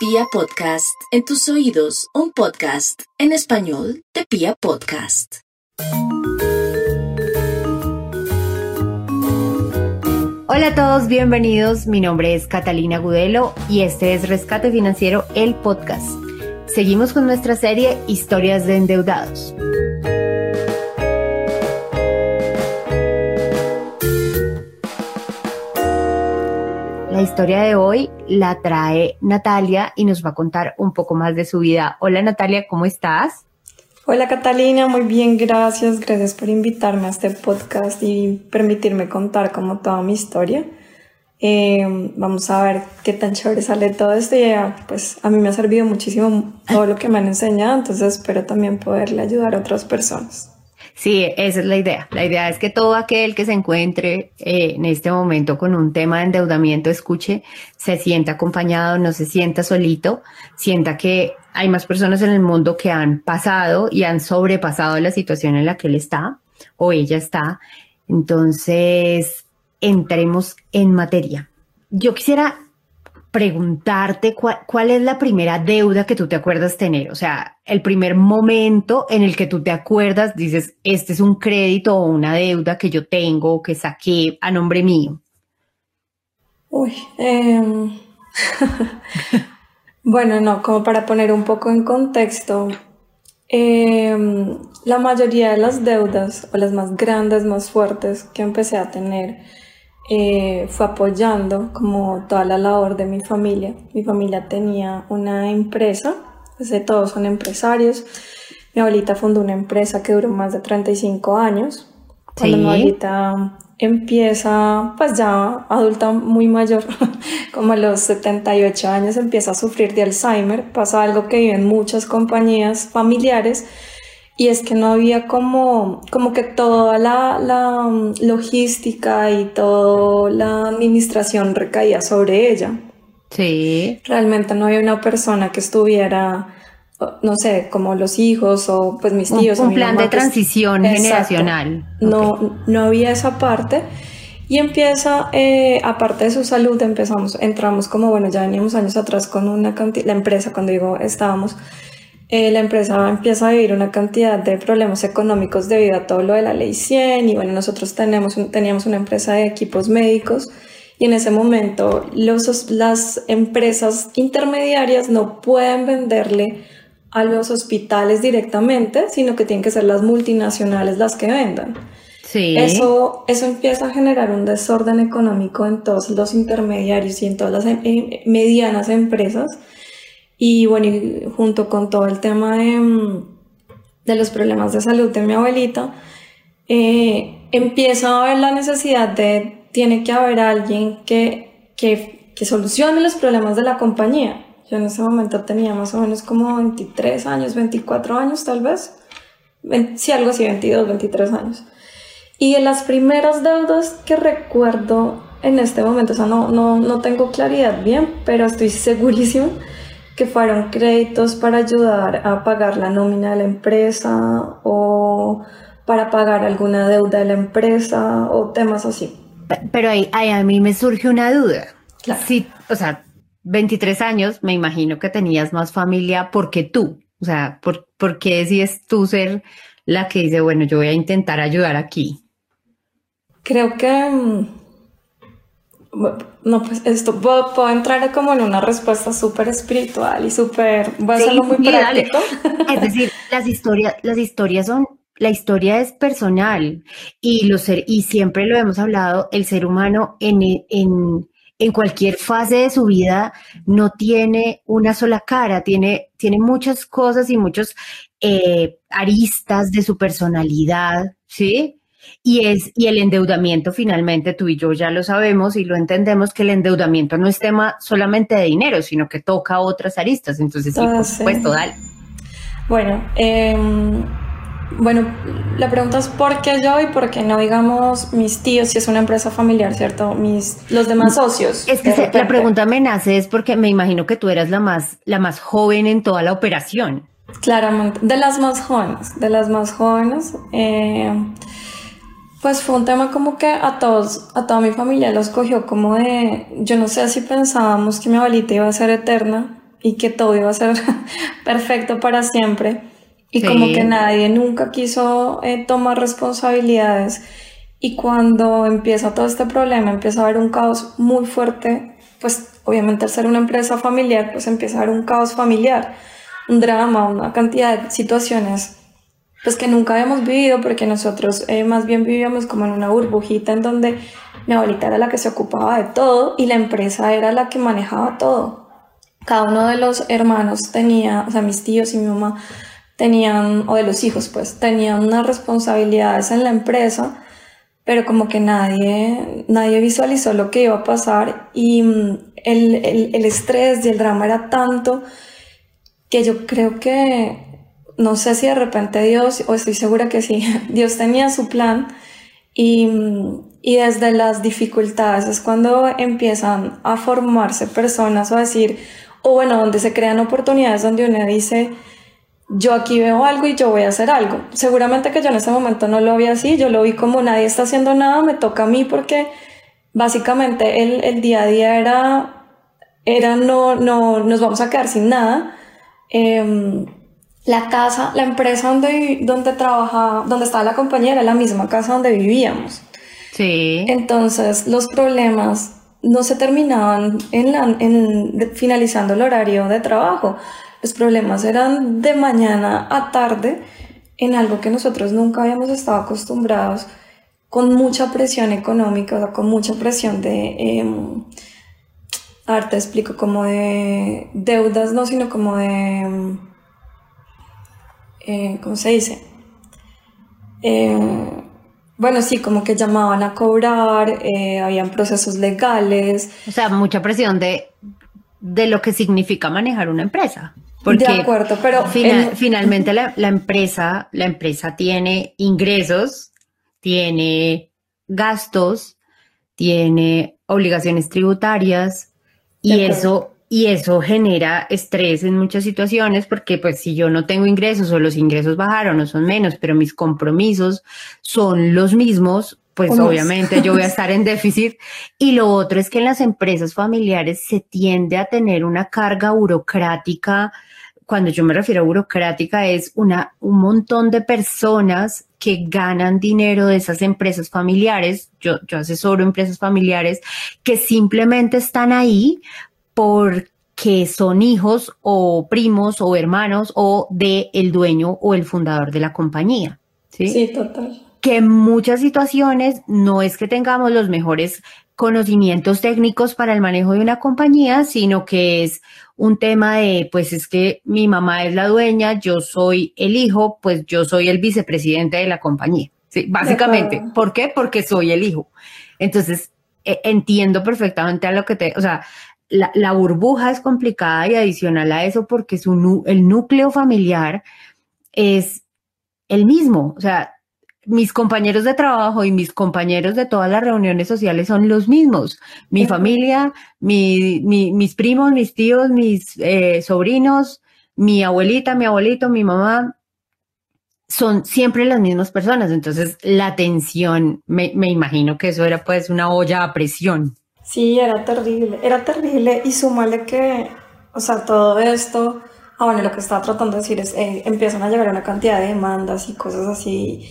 Pia Podcast, en tus oídos, un podcast en español de Pia Podcast. Hola a todos, bienvenidos. Mi nombre es Catalina Gudelo y este es Rescate Financiero, el podcast. Seguimos con nuestra serie Historias de Endeudados. La historia de hoy la trae Natalia y nos va a contar un poco más de su vida. Hola Natalia, ¿cómo estás? Hola Catalina, muy bien, gracias. Gracias por invitarme a este podcast y permitirme contar como toda mi historia. Eh, vamos a ver qué tan chévere sale todo esto y pues a mí me ha servido muchísimo todo lo que me han enseñado, entonces espero también poderle ayudar a otras personas. Sí, esa es la idea. La idea es que todo aquel que se encuentre eh, en este momento con un tema de endeudamiento escuche, se sienta acompañado, no se sienta solito, sienta que hay más personas en el mundo que han pasado y han sobrepasado la situación en la que él está o ella está. Entonces, entremos en materia. Yo quisiera preguntarte cuál, es la primera deuda que tú te acuerdas tener, o sea, el primer momento en el que tú te acuerdas, dices, este es un crédito o una deuda que yo tengo, que saqué a nombre mío. Uy, em, bueno, no, como para poner un poco en contexto, em, la mayoría de las deudas o las más grandes, más fuertes que empecé a tener, eh, fue apoyando como toda la labor de mi familia. Mi familia tenía una empresa, pues todos son empresarios. Mi abuelita fundó una empresa que duró más de 35 años. Cuando mi abuelita empieza, pues ya adulta muy mayor, como a los 78 años, empieza a sufrir de Alzheimer. Pasa algo que viven muchas compañías familiares y es que no había como, como que toda la, la um, logística y toda la administración recaía sobre ella. Sí. Realmente no había una persona que estuviera, no sé, como los hijos o pues mis tíos. Un, plan de transición generacional. No, no había esa parte. Y empieza, eh, aparte de su salud, empezamos, entramos como, bueno, ya veníamos años atrás con una cantidad, la empresa, cuando digo estábamos, eh, la empresa empieza a vivir una cantidad de problemas económicos debido a todo lo de la ley 100 y bueno, nosotros tenemos teníamos una empresa de equipos médicos y en ese momento los, las empresas intermediarias no pueden venderle a los hospitales directamente, sino que tienen que ser las multinacionales las que vendan. Sí. Eso, eso empieza a generar un desorden económico en todos los intermediarios y en todas las eh, medianas empresas y bueno, junto con todo el tema de, mm, de, los problemas de salud de mi abuelita, eh, empieza a ver la necesidad de, tiene que haber alguien que, que, que solucione los problemas de la compañía. Yo en ese momento tenía más o menos como 23 años, 24 años tal vez. Sí, algo así, 22, 23 años. Y de las primeras deudas que recuerdo en este momento, o sea, no, no, no tengo claridad bien, pero estoy segurísima que fueron créditos para ayudar a pagar la nómina de la empresa o para pagar alguna deuda de la empresa o temas así. Pero ahí, a mí me surge una duda. Sí, o sea, 23 años, me imagino que tenías más familia porque tú, o sea, ¿por, ¿por qué decides tú ser la que dice, bueno, yo voy a intentar ayudar aquí? Creo que mm, no, pues esto puedo, entrar como en una respuesta súper espiritual y súper, voy a hacerlo muy práctico. Es decir, las historias, las historias son, la historia es personal y los ser, y siempre lo hemos hablado, el ser humano en, en, en cualquier fase de su vida no tiene una sola cara, tiene, tiene muchas cosas y muchos eh, aristas de su personalidad, ¿sí? Y, es, y el endeudamiento, finalmente, tú y yo ya lo sabemos y lo entendemos, que el endeudamiento no es tema solamente de dinero, sino que toca otras aristas. Entonces, sí, por supuesto, dale. Bueno, em, bueno, la pregunta es por qué yo y por qué no, digamos, mis tíos, si es una empresa familiar, ¿cierto? Mis, los demás socios. Es que la pregunta me nace es porque me imagino que tú eras la más, la más joven en toda la operación. Claramente, de las más jóvenes, de las más jóvenes. Eh, pues fue un tema como que a todos, a toda mi familia los cogió como de, yo no sé si pensábamos que mi abuelita iba a ser eterna, y que todo iba a ser perfecto para siempre. Y como que nadie nunca quiso eh, tomar responsabilidades. Y cuando empieza todo este problema, empieza a haber un caos muy fuerte, pues obviamente al ser una empresa familiar, pues empieza a haber un caos familiar, un drama, una cantidad de situaciones pues que nunca habíamos vivido porque nosotros eh, más bien vivíamos como en una burbujita en donde mi abuelita era la que se ocupaba de todo y la empresa era la que manejaba todo. Cada uno de los hermanos tenía, o sea, mis tíos y mi mamá tenían, o de los hijos pues, tenían unas responsabilidades en la empresa, pero como que nadie, nadie visualizó lo que iba a pasar y mm, el, el, el estrés y el drama era tanto que yo creo que no sé si de repente Dios, o estoy segura que sí, Dios tenía su plan y, y, desde las dificultades es cuando empiezan a formarse personas o decir, o bueno, donde se crean oportunidades donde uno dice, yo aquí veo algo y yo voy a hacer algo. Seguramente que yo en ese momento no lo vi así, yo lo vi como nadie está haciendo nada, me toca a mí porque básicamente el, el día a día era, era no, no, nos vamos a quedar sin nada. Eh, la casa, la empresa donde, donde trabajaba, donde estaba la compañera, era la misma casa donde vivíamos. Sí. Entonces, los problemas no se terminaban en, la, en finalizando el horario de trabajo. Los problemas eran de mañana a tarde en algo que nosotros nunca habíamos estado acostumbrados, con mucha presión económica, o sea, con mucha presión de... Eh, ahora te explico, como de deudas, no, sino como de em, eh, ¿cómo se dice? Eh, bueno, sí, como que llamaban a cobrar, eh, habían procesos legales. O sea, mucha presión de, de lo que significa manejar una empresa. Porque de acuerdo, pero finalmente la, la, empresa, la empresa tiene ingresos, tiene gastos, tiene obligaciones tributarias y eso y eso genera estrés en muchas situaciones porque pues si yo no tengo ingresos o los ingresos bajaron o son menos, pero mis compromisos son los mismos, pues obviamente yo voy a estar en déficit. Y lo otro es que en las empresas familiares se tiende a tener una carga burocrática. Cuando yo me refiero a burocrática es una, un montón de personas que ganan dinero de esas empresas familiares. Yo, yo asesoro empresas familiares que simplemente están ahí porque son hijos o primos o hermanos o de el dueño o el fundador de la compañía. Sí, sí total. Que en muchas situaciones no es que tengamos los mejores conocimientos técnicos para el manejo de una compañía, sino que es un tema de, pues es que mi mamá es la dueña, yo soy el hijo, pues yo soy el vicepresidente de la compañía. Sí, básicamente. ¿Por qué? Porque soy el hijo. Entonces, e, entiendo perfectamente a lo que te, o sea, la, burbuja es complicada y adicional a eso porque su, el núcleo familiar es el mismo. O sea, mis compañeros de trabajo y mis compañeros de todas las reuniones sociales son los mismos. Mi familia, mis primos, mis tíos, mis eh, sobrinos, mi abuelita, mi abuelito, mi mamá, son siempre las mismas personas. Entonces, la tensión, me, me imagino que eso era pues una olla a presión. Sí, era terrible, era terrible. Y súmale que, o sea, todo esto, ah, bueno, lo que estaba tratando de decir es, eh, empiezan a llegar una cantidad de demandas y cosas así,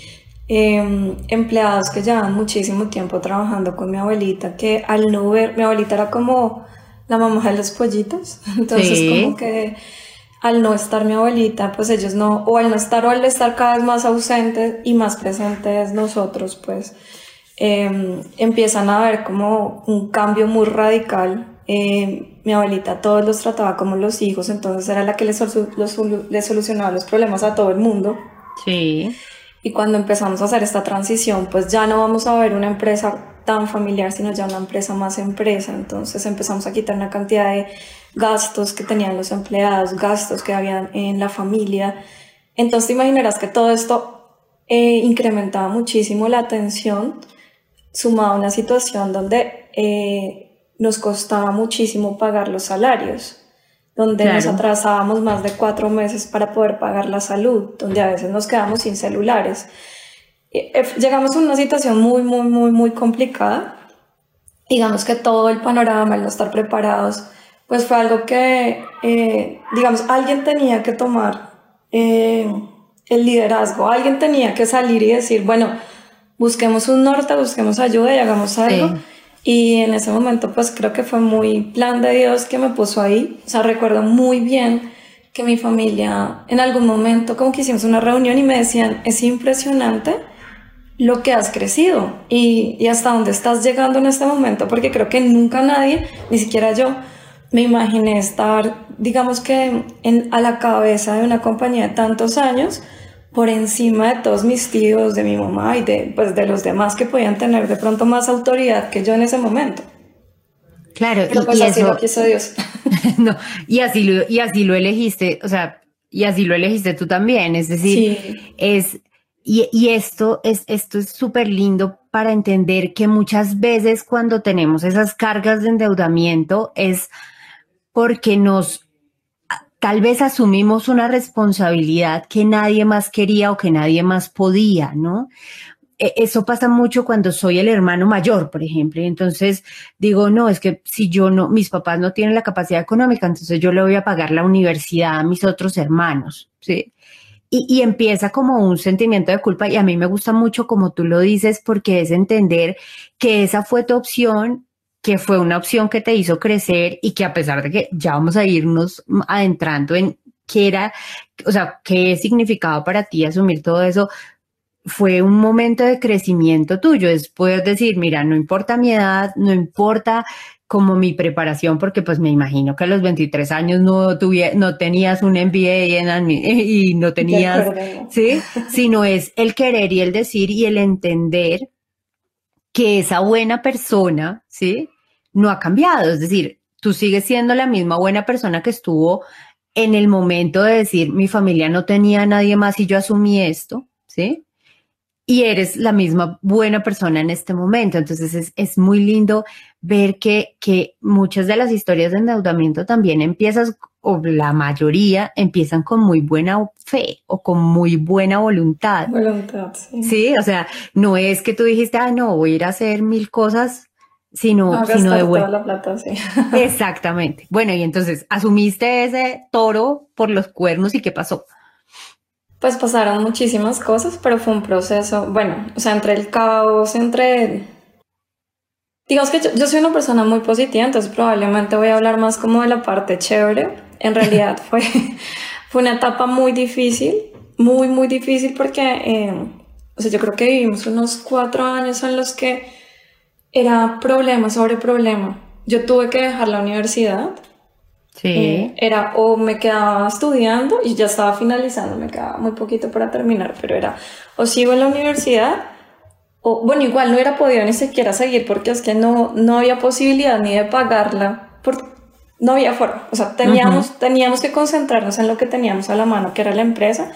em, empleados que llevan muchísimo tiempo trabajando con mi abuelita, que al no ver, mi abuelita era como la mamá de los pollitos, entonces como que al no estar mi abuelita, pues ellos no, o al no estar o al estar cada vez más ausentes y más presentes nosotros, pues Em, empiezan a ver como un cambio muy radical. Em, mi abuelita todos los trataba como los hijos, entonces era la que le, solucionaba los problemas a todo el mundo. Sí. Y cuando empezamos a hacer esta transición, pues ya no vamos a ver una empresa tan familiar, sino ya una empresa más empresa. Entonces empezamos a quitar una cantidad de gastos que tenían los empleados, gastos que habían en la familia. Entonces te imaginarás que todo esto eh, incrementaba muchísimo la tensión sumado a una situación donde eh, nos costaba muchísimo pagar los salarios, donde nos atrasábamos más de cuatro meses para poder pagar la salud, donde a veces nos quedamos sin celulares. Eh, llegamos a una situación muy, muy, muy, muy complicada. Digamos que todo el panorama, el no estar preparados, pues fue algo que, eh, digamos, alguien tenía que tomar eh, el liderazgo, alguien tenía que salir y decir, bueno, busquemos un norte, busquemos ayuda y hagamos algo. Y en ese momento, pues creo que fue muy plan de Dios que me puso ahí. O sea, recuerdo muy bien que mi familia en algún momento como que hicimos una reunión y me decían, es impresionante lo que has crecido y, y hasta dónde estás llegando en este momento, porque creo que nunca nadie, ni siquiera yo, me imaginé estar, digamos que en, a la cabeza de una compañía de tantos años, por encima de todos mis tíos, de mi mamá y de, pues, de los demás que podían tener de pronto más autoridad que yo en ese momento. Claro, y, pues así eso, lo quiso Dios. no, y así lo, y así lo elegiste, o sea, y así lo elegiste tú también, es decir, Sí. es, y, y esto es, esto es súper lindo para entender que muchas veces cuando tenemos esas cargas de endeudamiento es porque nos, tal vez asumimos una responsabilidad que nadie más quería o que nadie más podía, ¿no? E- Eso pasa mucho cuando soy el hermano mayor, por ejemplo, y entonces digo, no, es que si yo no, mis papás no tienen la capacidad económica, entonces yo le voy a pagar la universidad a mis otros hermanos, ¿sí? Y, y empieza como un sentimiento de culpa y a mí me gusta mucho como tú lo dices porque es entender que esa fue tu opción, que fue una opción que te hizo crecer y que a pesar de que ya vamos a irnos adentrando en qué era, o sea, qué significaba para ti asumir todo eso, fue un momento de crecimiento tuyo. Es poder decir, mira, no importa mi edad, no importa como mi preparación, porque pues me imagino que a los 23 años no, tuvie- no tenías un MBA en y no tenías. ¿sí? Sino es el querer y el decir y el entender que esa buena persona, ¿sí? No ha cambiado. Es decir, tú sigues siendo la misma buena persona que estuvo en el momento de decir, mi familia no tenía a nadie más y yo asumí esto, ¿sí? Y eres la misma buena persona en este momento. Entonces es, es muy lindo ver que, que muchas de las historias de endeudamiento también empiezas, o la mayoría empiezan con muy buena fe o con muy buena voluntad. Voluntad, sí. Sí, o sea, no es que tú dijiste, ah, no, voy a ir a hacer mil cosas, sino, No sino de bueno. toda la plata, sí. Exactamente. Bueno, y entonces asumiste ese toro por los cuernos y qué pasó. Pues pasaron muchísimas cosas, pero fue un proceso, bueno, o sea, entre el caos, entre... Digamos que yo, yo soy una persona muy positiva, entonces probablemente voy a hablar más como de la parte chévere. En realidad fue, fue una etapa muy difícil, muy, muy difícil porque, eh, o sea, yo creo que vivimos unos cuatro años en los que era problema sobre problema. Yo tuve que dejar la universidad, Sí. eh, era o me quedaba estudiando y ya estaba finalizando, me quedaba muy poquito para terminar, pero era o sigo en la universidad o bueno, igual no hubiera podido ni siquiera seguir porque es que no, no había posibilidad ni de pagarla, por, no había forma, o sea, teníamos, teníamos que concentrarnos en lo que teníamos a la mano, que era la empresa.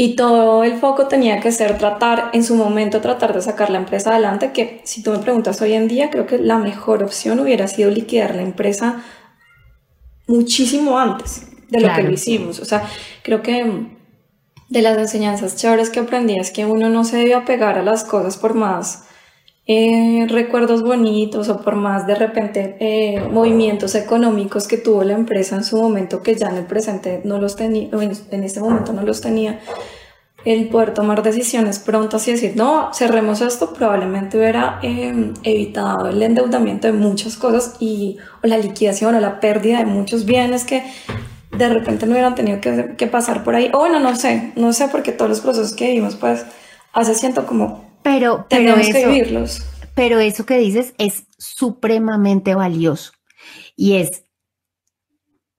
Y todo el foco tenía que ser tratar, en su momento, tratar de sacar la empresa adelante, que si tú me preguntas hoy en día, creo que la mejor opción hubiera sido liquidar la empresa muchísimo antes de lo que Claro. lo hicimos. O sea, creo que de las enseñanzas chéveres que aprendí es que uno no se debe apegar a las cosas por más eh, recuerdos bonitos o por más de repente eh, movimientos económicos que tuvo la empresa en su momento que ya en el presente no los tenía, en, este momento no los tenía. El poder tomar decisiones prontas y decir, no, cerremos esto, probablemente hubiera eh, evitado el endeudamiento de muchas cosas y o la liquidación o la pérdida de muchos bienes que de repente no hubieran tenido que, que pasar por ahí. O bueno, no sé, no sé, porque todos los procesos que vivimos, pues, hace siento como Pero, pero tenemos que eso, vivirlos. pero eso que dices es supremamente valioso y es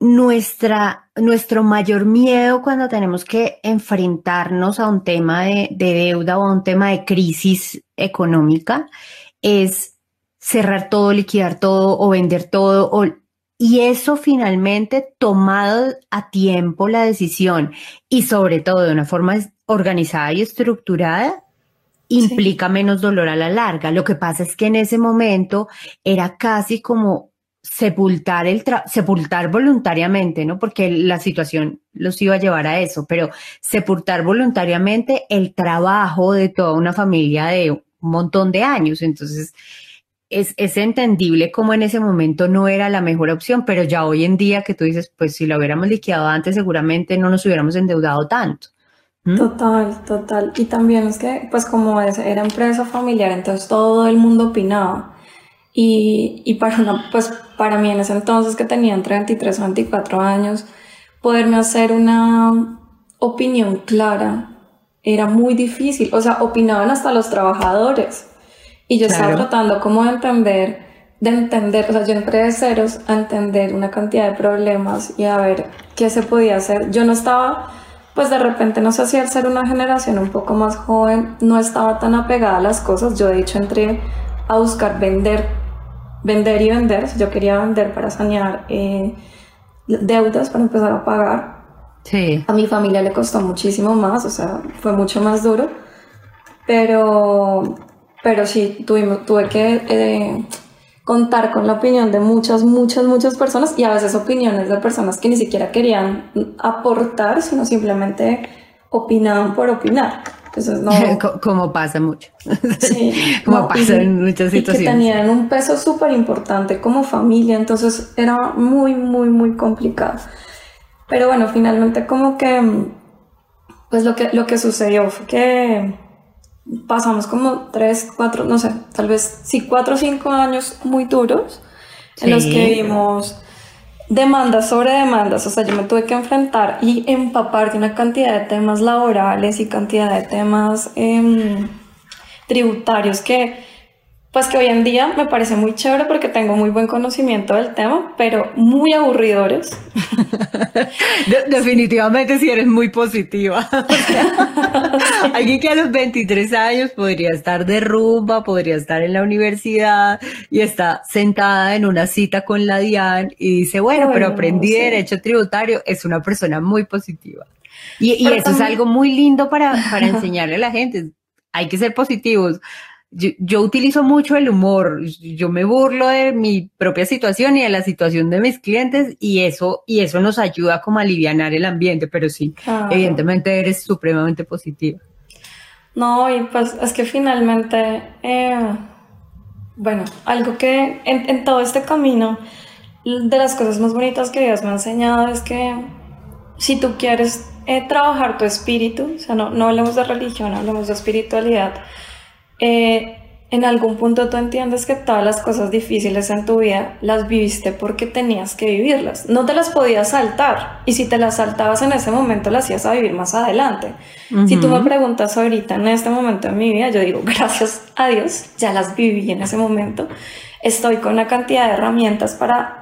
nuestra, nuestro mayor miedo cuando tenemos que enfrentarnos a un tema de, de deuda o a un tema de crisis económica es cerrar todo, liquidar todo o vender todo o, y eso finalmente tomado a tiempo la decisión y sobre todo de una forma organizada y estructurada implica menos dolor a la larga. Lo que pasa es que en ese momento era casi como sepultar el sepultar voluntariamente, ¿no? Porque la situación los iba a llevar a eso, pero sepultar voluntariamente el trabajo de toda una familia de un montón de años. Entonces, es, es entendible como en ese momento no era la mejor opción, pero ya hoy en día que tú dices, pues si lo hubiéramos liquidado antes, seguramente no nos hubiéramos endeudado tanto. ¿Mm? Total, total. Y también es que, pues como era empresa familiar, entonces todo el mundo opinaba. Y, y para, una, pues para mí en ese entonces que tenía entre 23 o 24 años, poderme hacer una opinión clara era muy difícil. O sea, opinaban hasta los trabajadores. Y yo estaba tratando como de entender, de entender, o sea, yo entré de ceros a entender una cantidad de problemas y a ver qué se podía hacer. Yo no estaba, pues de repente, no sé si al ser una generación un poco más joven, no estaba tan apegada a las cosas. Yo de hecho entré a buscar vender, vender y vender. Yo quería vender para sanear eh, deudas, para empezar a pagar. Sí. A mi familia le costó muchísimo más, o sea, fue mucho más duro. Pero pero sí, tuvimos, tuve que eh, contar con la opinión de muchas, muchas, muchas personas y a veces opiniones de personas que ni siquiera querían aportar, sino simplemente opinaban por opinar. Entonces, no, como pasa mucho. Sí, como pasa en muchas situaciones. Y que tenían un peso súper importante como familia, entonces era muy, muy, muy complicado. Pero bueno, finalmente como que, pues lo que, lo que sucedió fue que pasamos como tres, cuatro, no sé, tal vez sí, cuatro o cinco años muy duros en los que vimos demandas sobre demandas, o sea, yo me tuve que enfrentar y empapar de una cantidad de temas laborales y cantidad de temas em, tributarios que pues que hoy en día me parece muy chévere porque tengo muy buen conocimiento del tema, pero muy aburridores. definitivamente si eres muy positiva. Alguien que a los 23 años podría estar de rumba, podría estar en la universidad y está sentada en una cita con la DIAN y dice, bueno, pero aprendí derecho tributario, es una persona muy positiva. Y, eso es algo muy lindo para, para enseñarle a la gente. Hay que ser positivos yo, utilizo mucho el humor, yo me burlo de mi propia situación y de la situación de mis clientes y eso, y eso nos ayuda como a aliviar el ambiente, pero sí, evidentemente eres supremamente positiva. No, y pues es que finalmente, eh, bueno, algo que en, todo este camino, de las cosas más bonitas que Dios me ha enseñado es que si tú quieres eh, trabajar tu espíritu, o sea, no, no hablemos de religión, hablemos de espiritualidad, eh, en algún punto tú entiendes que todas las cosas difíciles en tu vida las viviste porque tenías que vivirlas. No te las podías saltar. Y si te las saltabas en ese momento, las hacías a vivir más adelante. Si tú me preguntas ahorita, en este momento de mi vida, yo digo, gracias a Dios, ya las viví en ese momento. Estoy con una cantidad de herramientas para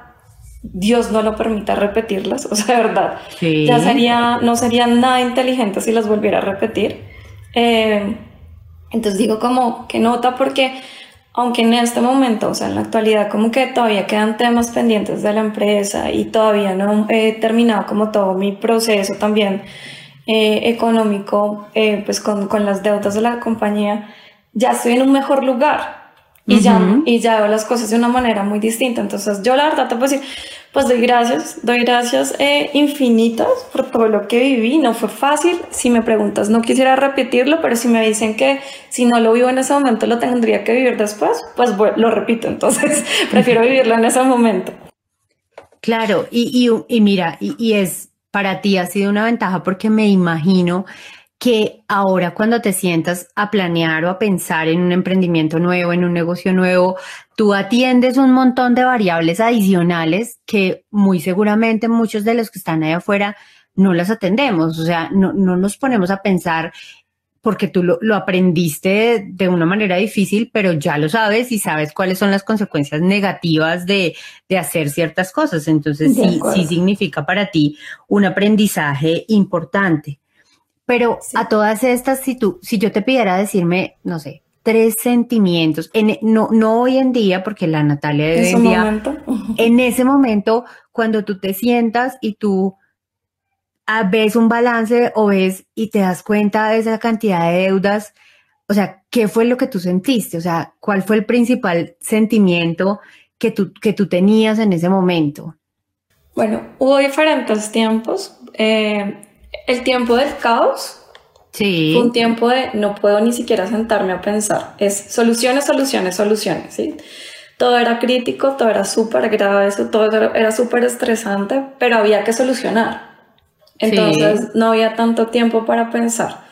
Dios no lo permita repetirlas. O sea, de verdad, ya sería, no sería nada inteligente si las volviera a repetir. Eh, entonces digo como que nota porque aunque en este momento, o sea, en la actualidad, como que todavía quedan temas pendientes de la empresa y todavía no he terminado como todo mi proceso también eh, económico, eh, pues con, con, las deudas de la compañía, ya estoy en un mejor lugar y, ya, y ya veo las cosas de una manera muy distinta. Entonces yo la verdad te puedo decir, pues doy gracias, doy gracias eh, infinitas por todo lo que viví. No fue fácil. Si me preguntas, no quisiera repetirlo, pero si me dicen que si no lo vivo en ese momento, lo tendría que vivir después, pues lo repito. Entonces, prefiero vivirlo en ese momento. Claro, y, y, y mira, y es para ti ha sido una ventaja porque me imagino que ahora cuando te sientas a planear o a pensar en un emprendimiento nuevo, en un negocio nuevo, tú atiendes un montón de variables adicionales que muy seguramente muchos de los que están ahí afuera no las atendemos, o sea, no, no nos ponemos a pensar porque tú lo, lo, aprendiste de una manera difícil, pero ya lo sabes y sabes cuáles son las consecuencias negativas de, de hacer ciertas cosas. Entonces sí, sí significa para ti un aprendizaje importante. Pero a todas estas, si tú, si yo te pidiera decirme, no sé, tres sentimientos, en, no, no hoy en día, porque la Natalia de hoy en día, en ese momento, cuando tú te sientas y tú ah, ves un balance o ves y te das cuenta de esa cantidad de deudas, o sea, ¿qué fue lo que tú sentiste? O sea, ¿cuál fue el principal sentimiento que tú, que tú tenías en ese momento? Bueno, hubo diferentes tiempos. Eh, el tiempo del caos Sí. Fue un tiempo de no puedo ni siquiera sentarme a pensar. Es soluciones, soluciones, soluciones, ¿sí? todo era crítico, todo era súper grave, todo era, era súper estresante, pero había que solucionar. Entonces no había tanto tiempo para pensar.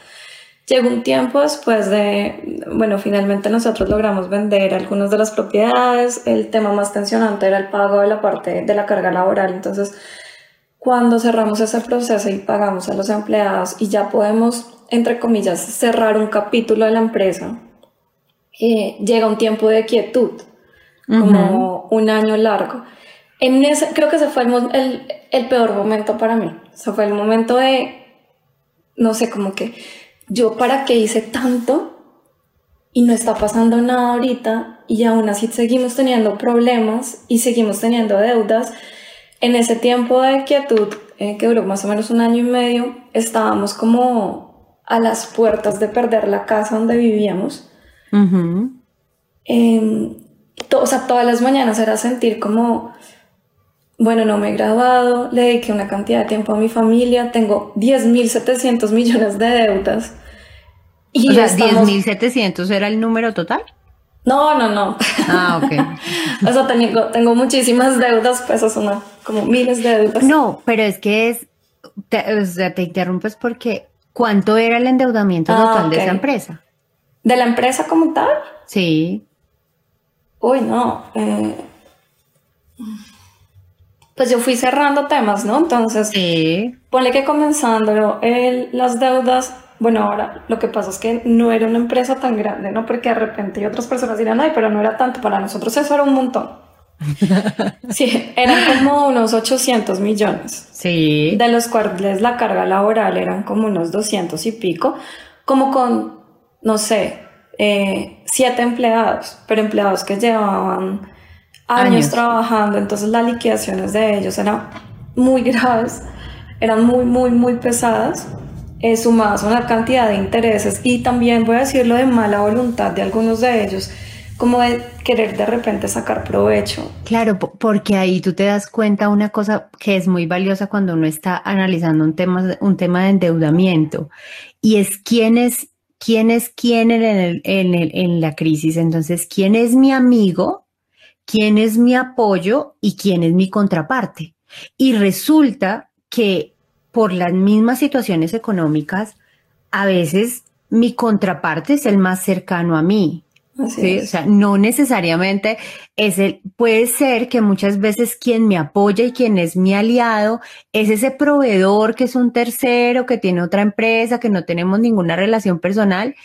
Llegó un tiempo después de, bueno, finalmente nosotros logramos vender algunas de las propiedades, el tema más tensionante era el pago de la parte de la carga laboral, entonces cuando cerramos ese proceso y pagamos a los empleados y ya podemos, entre comillas, cerrar un capítulo de la empresa, eh, llega un tiempo de quietud, como un año largo. En ese, creo que ese fue el, el, el peor momento para mí. Ese fue el momento de, no sé, como que yo para qué hice tanto y no está pasando nada ahorita y aún así seguimos teniendo problemas y seguimos teniendo deudas. En ese tiempo de quietud, eh, que duró más o menos un año y medio, estábamos como a las puertas de perder la casa donde vivíamos. Em, o sea, todas las mañanas era sentir como, bueno, no me he graduado, le dediqué una cantidad de tiempo a mi familia, tengo 10.700 millones de deudas. Y o sea, 10.700 era el número total. No, no, no. Ah, ok. o sea, tengo, tengo muchísimas deudas, pues eso no, como miles de deudas. No, pero es que es, te, o sea, te interrumpes porque ¿cuánto era el endeudamiento ah, total de esa empresa? ¿De la empresa como tal? Sí. Uy, no. Eh, pues yo fui cerrando temas, ¿no? Entonces, sí. ponle que comenzando el, las deudas, bueno, ahora lo que pasa es que no era una empresa tan grande, ¿no? Porque de repente otras personas dirán, ay, pero no era tanto, para nosotros eso era un montón. Sí, eran como unos 800 millones. Sí. De los cuales la carga laboral eran como unos 200 y pico, como con, no sé, eh, siete empleados, pero empleados que llevaban años, trabajando, entonces las liquidaciones de ellos eran muy graves, eran muy, muy, muy pesadas, eh, sumadas a una cantidad de intereses y también voy a decirlo de mala voluntad de algunos de ellos, como de querer de repente sacar provecho. Claro, porque ahí tú te das cuenta una cosa que es muy valiosa cuando uno está analizando un tema, un tema de endeudamiento y es quién es quién es quién en, en, en la crisis. Entonces, quién es mi amigo, quién es mi apoyo y quién es mi contraparte. Y resulta que por las mismas situaciones económicas, a veces mi contraparte es el más cercano a mí. ¿sí? O sea, no necesariamente es el, puede ser que muchas veces quien me apoya y quien es mi aliado es ese proveedor que es un tercero, que tiene otra empresa, que no tenemos ninguna relación personal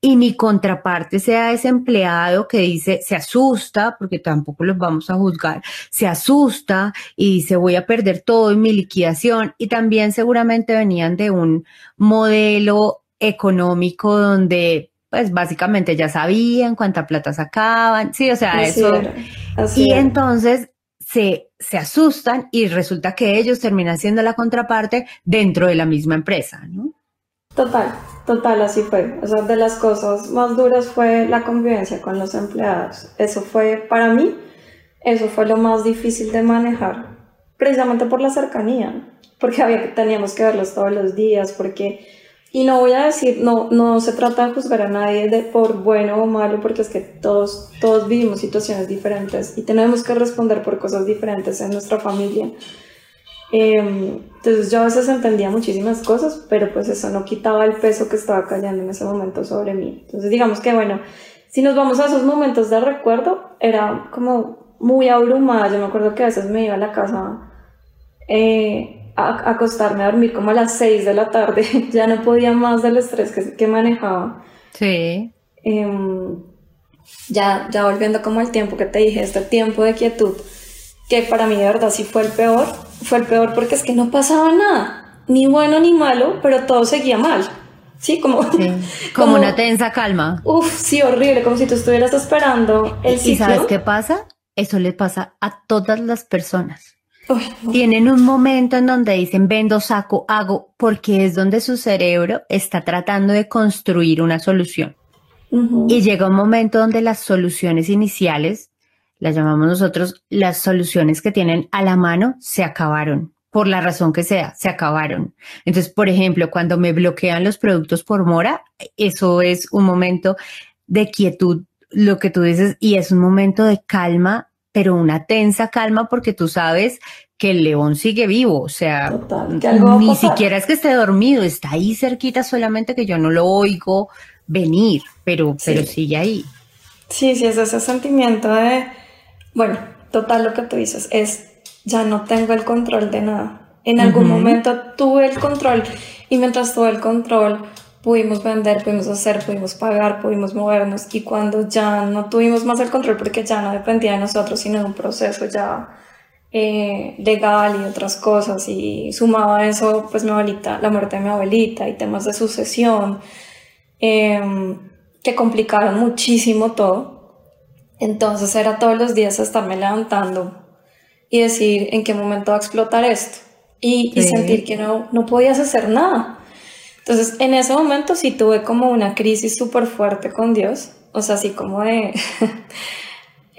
y mi contraparte sea ese empleado que dice, se asusta, porque tampoco los vamos a juzgar, se asusta y dice, voy a perder todo en mi liquidación. Y también seguramente venían de un modelo económico donde pues básicamente ya sabían cuánta plata sacaban, sí, o sea, eso. y entonces se, se asustan y resulta que ellos terminan siendo la contraparte dentro de la misma empresa, ¿no? Total, total, así fue. O sea, de las cosas más duras fue la convivencia con los empleados. Eso fue, para mí, eso fue lo más difícil de manejar, precisamente por la cercanía, porque teníamos que verlos todos los días, porque y no voy a decir, no, no se trata de juzgar a nadie de por bueno o malo, porque es que todos, todos vivimos situaciones diferentes y tenemos que responder por cosas diferentes en nuestra familia. Em, entonces yo a veces entendía muchísimas cosas, pero pues eso no quitaba el peso que estaba cayendo en ese momento sobre mí. Entonces digamos que bueno, si nos vamos a esos momentos de recuerdo, era como muy abrumada. Yo me acuerdo que a veces me iba a la casa eh, a, acostarme a dormir como a las 6 de la tarde, ya no podía más del estrés que, que manejaba. Sí. Em, ya, ya volviendo como al tiempo que te dije, este tiempo de quietud, que para mí de verdad sí fue el peor, fue el peor porque es que no pasaba nada, ni bueno ni malo, pero todo seguía mal. Sí, como, como, una tensa calma. Uf, sí, horrible, como si tú estuvieras esperando el ¿Y sabes qué pasa? Eso le pasa a todas las personas. Tienen un momento en donde dicen vendo, saco, hago, porque es donde su cerebro está tratando de construir una solución. Y llega un momento donde las soluciones iniciales, las llamamos nosotros las soluciones que tienen a la mano, se acabaron. Por la razón que sea, se acabaron. Entonces, por ejemplo, cuando me bloquean los productos por mora, eso es un momento de quietud lo que tú dices, y es un momento de calma, pero una tensa calma porque tú sabes que el león sigue vivo, o sea, ni siquiera es que esté dormido, está ahí cerquita solamente que yo no lo oigo venir, pero, pero sigue ahí. Sí, sí, es ese sentimiento de, bueno, total lo que tú dices, es ya no tengo el control de nada. En algún momento tuve el control y mientras tuve el control pudimos vender, pudimos hacer, pudimos pagar, pudimos movernos y cuando ya no tuvimos más el control porque ya no dependía de nosotros sino de un proceso ya eh, legal y otras cosas y sumaba eso pues mi abuelita, la muerte de mi abuelita y temas de sucesión em, que complicaron muchísimo todo. Entonces era todos los días estarme levantando y decir en qué momento va a explotar esto y, y sentir que no, no podías hacer nada. Entonces, en ese momento sí tuve como una crisis súper fuerte con Dios, o sea, así como de...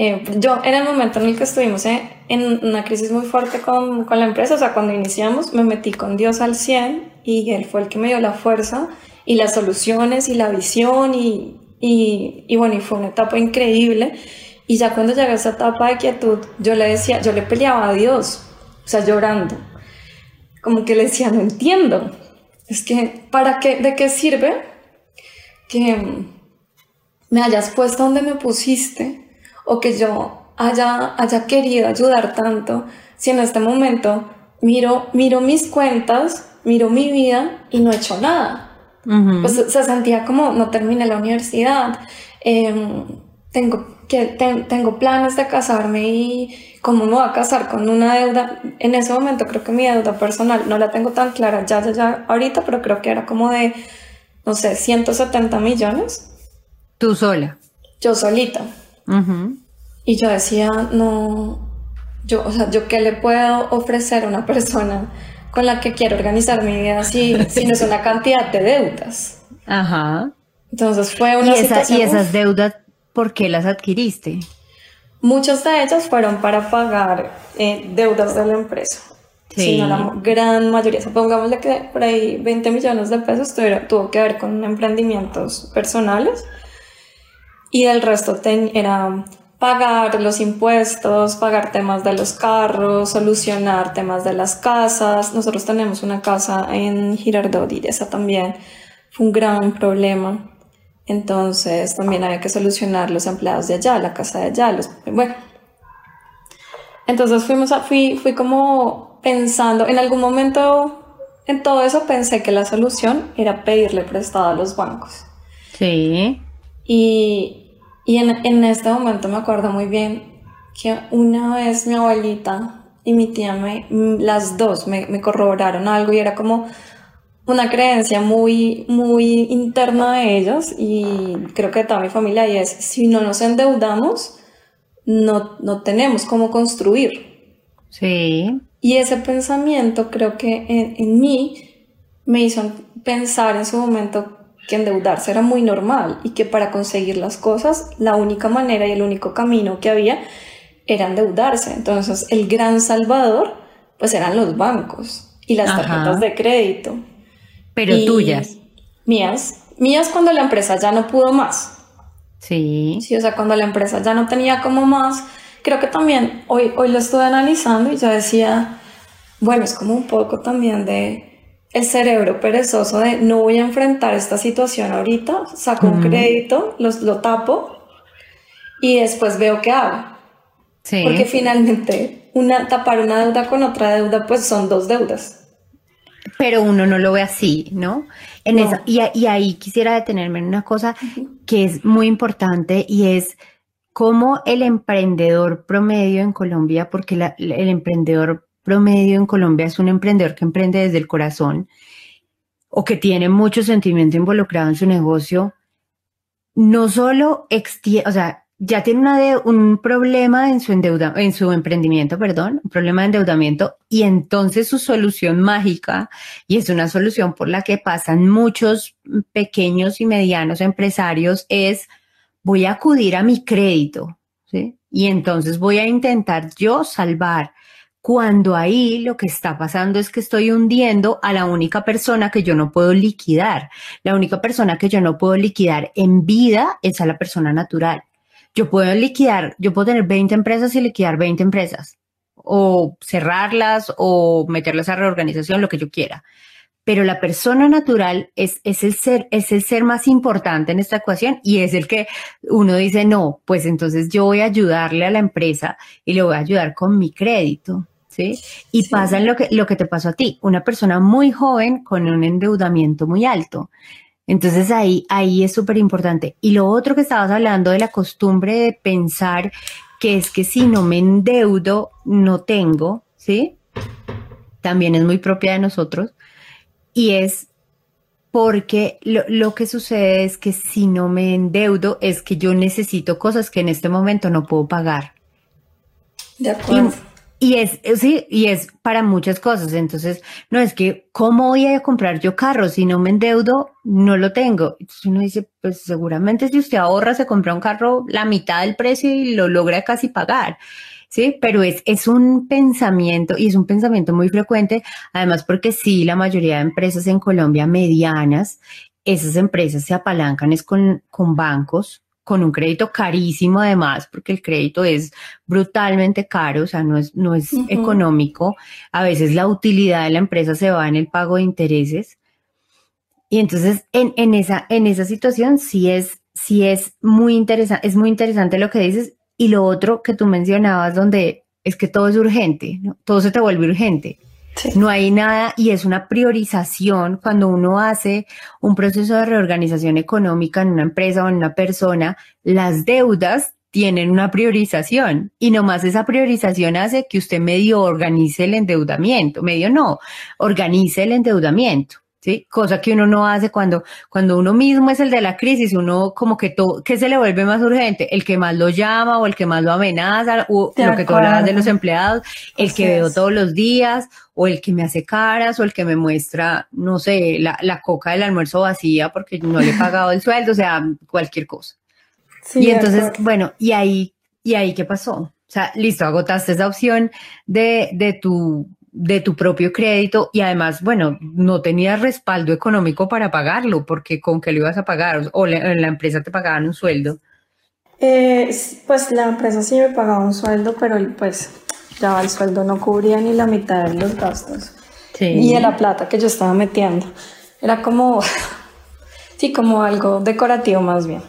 Eh, yo en el momento en el que estuvimos eh, en una crisis muy fuerte con, con, la empresa, o sea, cuando iniciamos me metí con Dios al 100 y Él fue el que me dio la fuerza y las soluciones y la visión y, y, y bueno, y fue una etapa increíble. Y ya cuando llegué a esa etapa de quietud, yo le decía, yo le peleaba a Dios, o sea, llorando, como que le decía, no entiendo, es que, ¿para qué? ¿De qué sirve que me hayas puesto donde me pusiste o que yo haya, haya querido ayudar tanto si en este momento miro, miro mis cuentas, miro mi vida y no he hecho nada? Pues se sentía como no terminé la universidad, em, tengo, que, tengo planes de casarme y ¿cómo me voy a casar con una deuda? En ese momento creo que mi deuda personal no la tengo tan clara ya, ya, ya ahorita, pero creo que era como de, no sé, 170 millones. ¿Tú sola? Yo solita. Y yo decía, no, yo, o sea, ¿yo qué le puedo ofrecer a una persona con la que quiero organizar mi vida si, si no es una cantidad de deudas? Ajá. Entonces fue una ¿Y, ¿Y esas deudas por qué las adquiriste? Muchas de ellas fueron para pagar eh, deudas de la empresa. Sí. Sino la gran mayoría, pongámosle que por ahí 20 millones de pesos tuvo, que ver con emprendimientos personales y el resto era pagar los impuestos, pagar temas de los carros, solucionar temas de las casas. Nosotros tenemos una casa en Girardot y esa también fue un gran problema entonces también había que solucionar los empleados de allá, la casa de allá, los, bueno. Entonces fuimos a, fui, fui como pensando, en algún momento en todo eso pensé que la solución era pedirle prestado a los bancos. Sí. Y, y en, en, este momento me acuerdo muy bien que una vez mi abuelita y mi tía, me, las dos me, me corroboraron algo y era como, una creencia muy, muy interna de ellos y creo que de toda mi familia y es, si no nos endeudamos, no, no tenemos cómo construir. Sí. Y ese pensamiento creo que en, en mí me hizo pensar en su momento que endeudarse era muy normal y que para conseguir las cosas la única manera y el único camino que había era endeudarse. Entonces el gran salvador pues eran los bancos y las tarjetas de crédito. Pero tuyas. Mías. Mías cuando la empresa ya no pudo más. Sí. Sí, o sea, cuando la empresa ya no tenía como más. Creo que también hoy, hoy lo estuve analizando y yo decía, bueno, es como un poco también de el cerebro perezoso de no voy a enfrentar esta situación ahorita, saco un crédito, los, lo tapo y después veo qué hago. Sí. Porque finalmente una, tapar una deuda con otra deuda pues son dos deudas pero uno no lo ve así, ¿no? En Eso, y, ahí quisiera detenerme en una cosa que es muy importante y es cómo el emprendedor promedio en Colombia, porque el emprendedor promedio en Colombia es un emprendedor que emprende desde el corazón o que tiene mucho sentimiento involucrado en su negocio, no solo extiende, o sea, ya tiene un problema en su, endeuda en su emprendimiento, perdón, un problema de endeudamiento, y entonces su solución mágica, y es una solución por la que pasan muchos pequeños y medianos empresarios, es voy a acudir a mi crédito, ¿sí? Y entonces voy a intentar yo salvar cuando ahí lo que está pasando es que estoy hundiendo a la única persona que yo no puedo liquidar. La única persona que yo no puedo liquidar en vida es a la persona natural yo puedo liquidar, yo puedo tener 20 empresas y liquidar 20 empresas o cerrarlas o meterlas a reorganización, lo que yo quiera. Pero la persona natural es, es, el ser, es el ser más importante en esta ecuación y es el que uno dice, no, pues entonces yo voy a ayudarle a la empresa y le voy a ayudar con mi crédito. ¿Sí? Y pasa lo que, lo que te pasó a ti, una persona muy joven con un endeudamiento muy alto. Entonces ahí, ahí es súper importante. Y lo otro que estabas hablando de la costumbre de pensar que es que si no me endeudo, no tengo, ¿sí? También es muy propia de nosotros. Y es porque lo, que sucede es que si no me endeudo, es que yo necesito cosas que en este momento no puedo pagar. De acuerdo. Y es, eh, sí, y es para muchas cosas. Entonces, no es que, ¿cómo voy a comprar yo carro? Si no me endeudo, no lo tengo. Entonces uno dice, pues seguramente si usted ahorra, se compra un carro la mitad del precio y lo logra casi pagar. Sí, pero es, es un pensamiento y es un pensamiento muy frecuente, además porque sí, la mayoría de empresas en Colombia medianas, esas empresas se apalancan es con, con bancos, con un crédito carísimo además, porque el crédito es brutalmente caro, o sea, no es, no es económico. A veces la utilidad de la empresa se va en el pago de intereses. Y entonces, en, en esa, en esa situación sí es, sí es muy interesante, es muy interesante lo que dices. Y lo otro que tú mencionabas, donde es que todo es urgente, todo se te vuelve urgente. No hay nada y es una priorización cuando uno hace un proceso de reorganización económica en una empresa o en una persona, las deudas tienen una priorización y nomás esa priorización hace que usted medio organice el endeudamiento, medio no, organice el endeudamiento. ¿Sí? Cosa que uno no hace cuando, cuando uno mismo es el de la crisis, uno como que todo, ¿qué se le vuelve más urgente? El que más lo llama o el que más lo amenaza, o lo que tú hablabas de los empleados, el que veo todos los días, o el que me hace caras, o el que me muestra, no sé, la, la coca del almuerzo vacía porque no le he pagado el sueldo, o sea, cualquier cosa. y entonces, bueno, y ahí, y ahí, ¿qué pasó? O sea, listo, agotaste esa opción de, de tu de tu propio crédito y además, bueno, no tenías respaldo económico para pagarlo, porque con qué lo ibas a pagar o la, la empresa te pagaban un sueldo. Eh, pues la empresa sí me pagaba un sueldo, pero pues ya el sueldo no cubría ni la mitad de los gastos sí. y de la plata que yo estaba metiendo. Era como, sí, como algo decorativo más bien.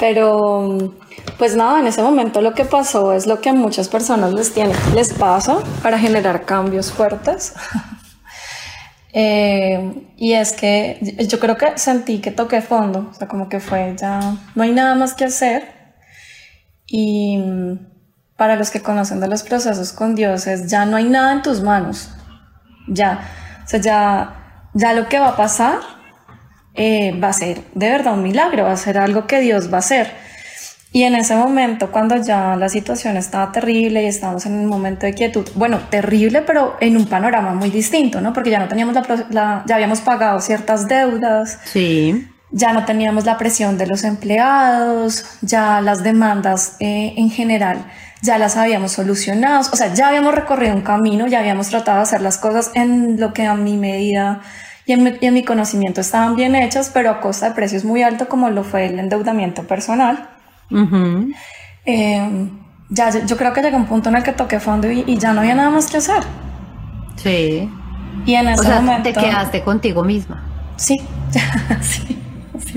Pero pues nada, en ese momento lo que pasó es lo que a muchas personas les, tiene, les pasa para generar cambios fuertes. Eh, y es que yo creo que sentí que toqué fondo, o sea, como que fue ya, no hay nada más que hacer. Y para los que conocen de los procesos con Dios es ya no hay nada en tus manos, ya, o sea, ya, ya lo que va a pasar eh, va a ser de verdad un milagro, va a ser algo que Dios va a hacer. Y en ese momento, cuando ya la situación estaba terrible y estábamos en un momento de quietud, bueno, terrible, pero en un panorama muy distinto, ¿no? Porque ya no teníamos la, ya habíamos pagado ciertas deudas. Sí. Ya no teníamos la presión de los empleados, ya las demandas eh, en general ya las habíamos solucionado, o sea, ya habíamos recorrido un camino, ya habíamos tratado de hacer las cosas en lo que a mi medida y en mi, y en mi conocimiento estaban bien hechas, pero a costa de precios muy altos como lo fue el endeudamiento personal. Eh, ya, yo creo que llegó un punto en el que toqué fondo y, ya no había nada más que hacer. Sí. Y en ese momento. Te quedaste contigo misma. Sí. sí.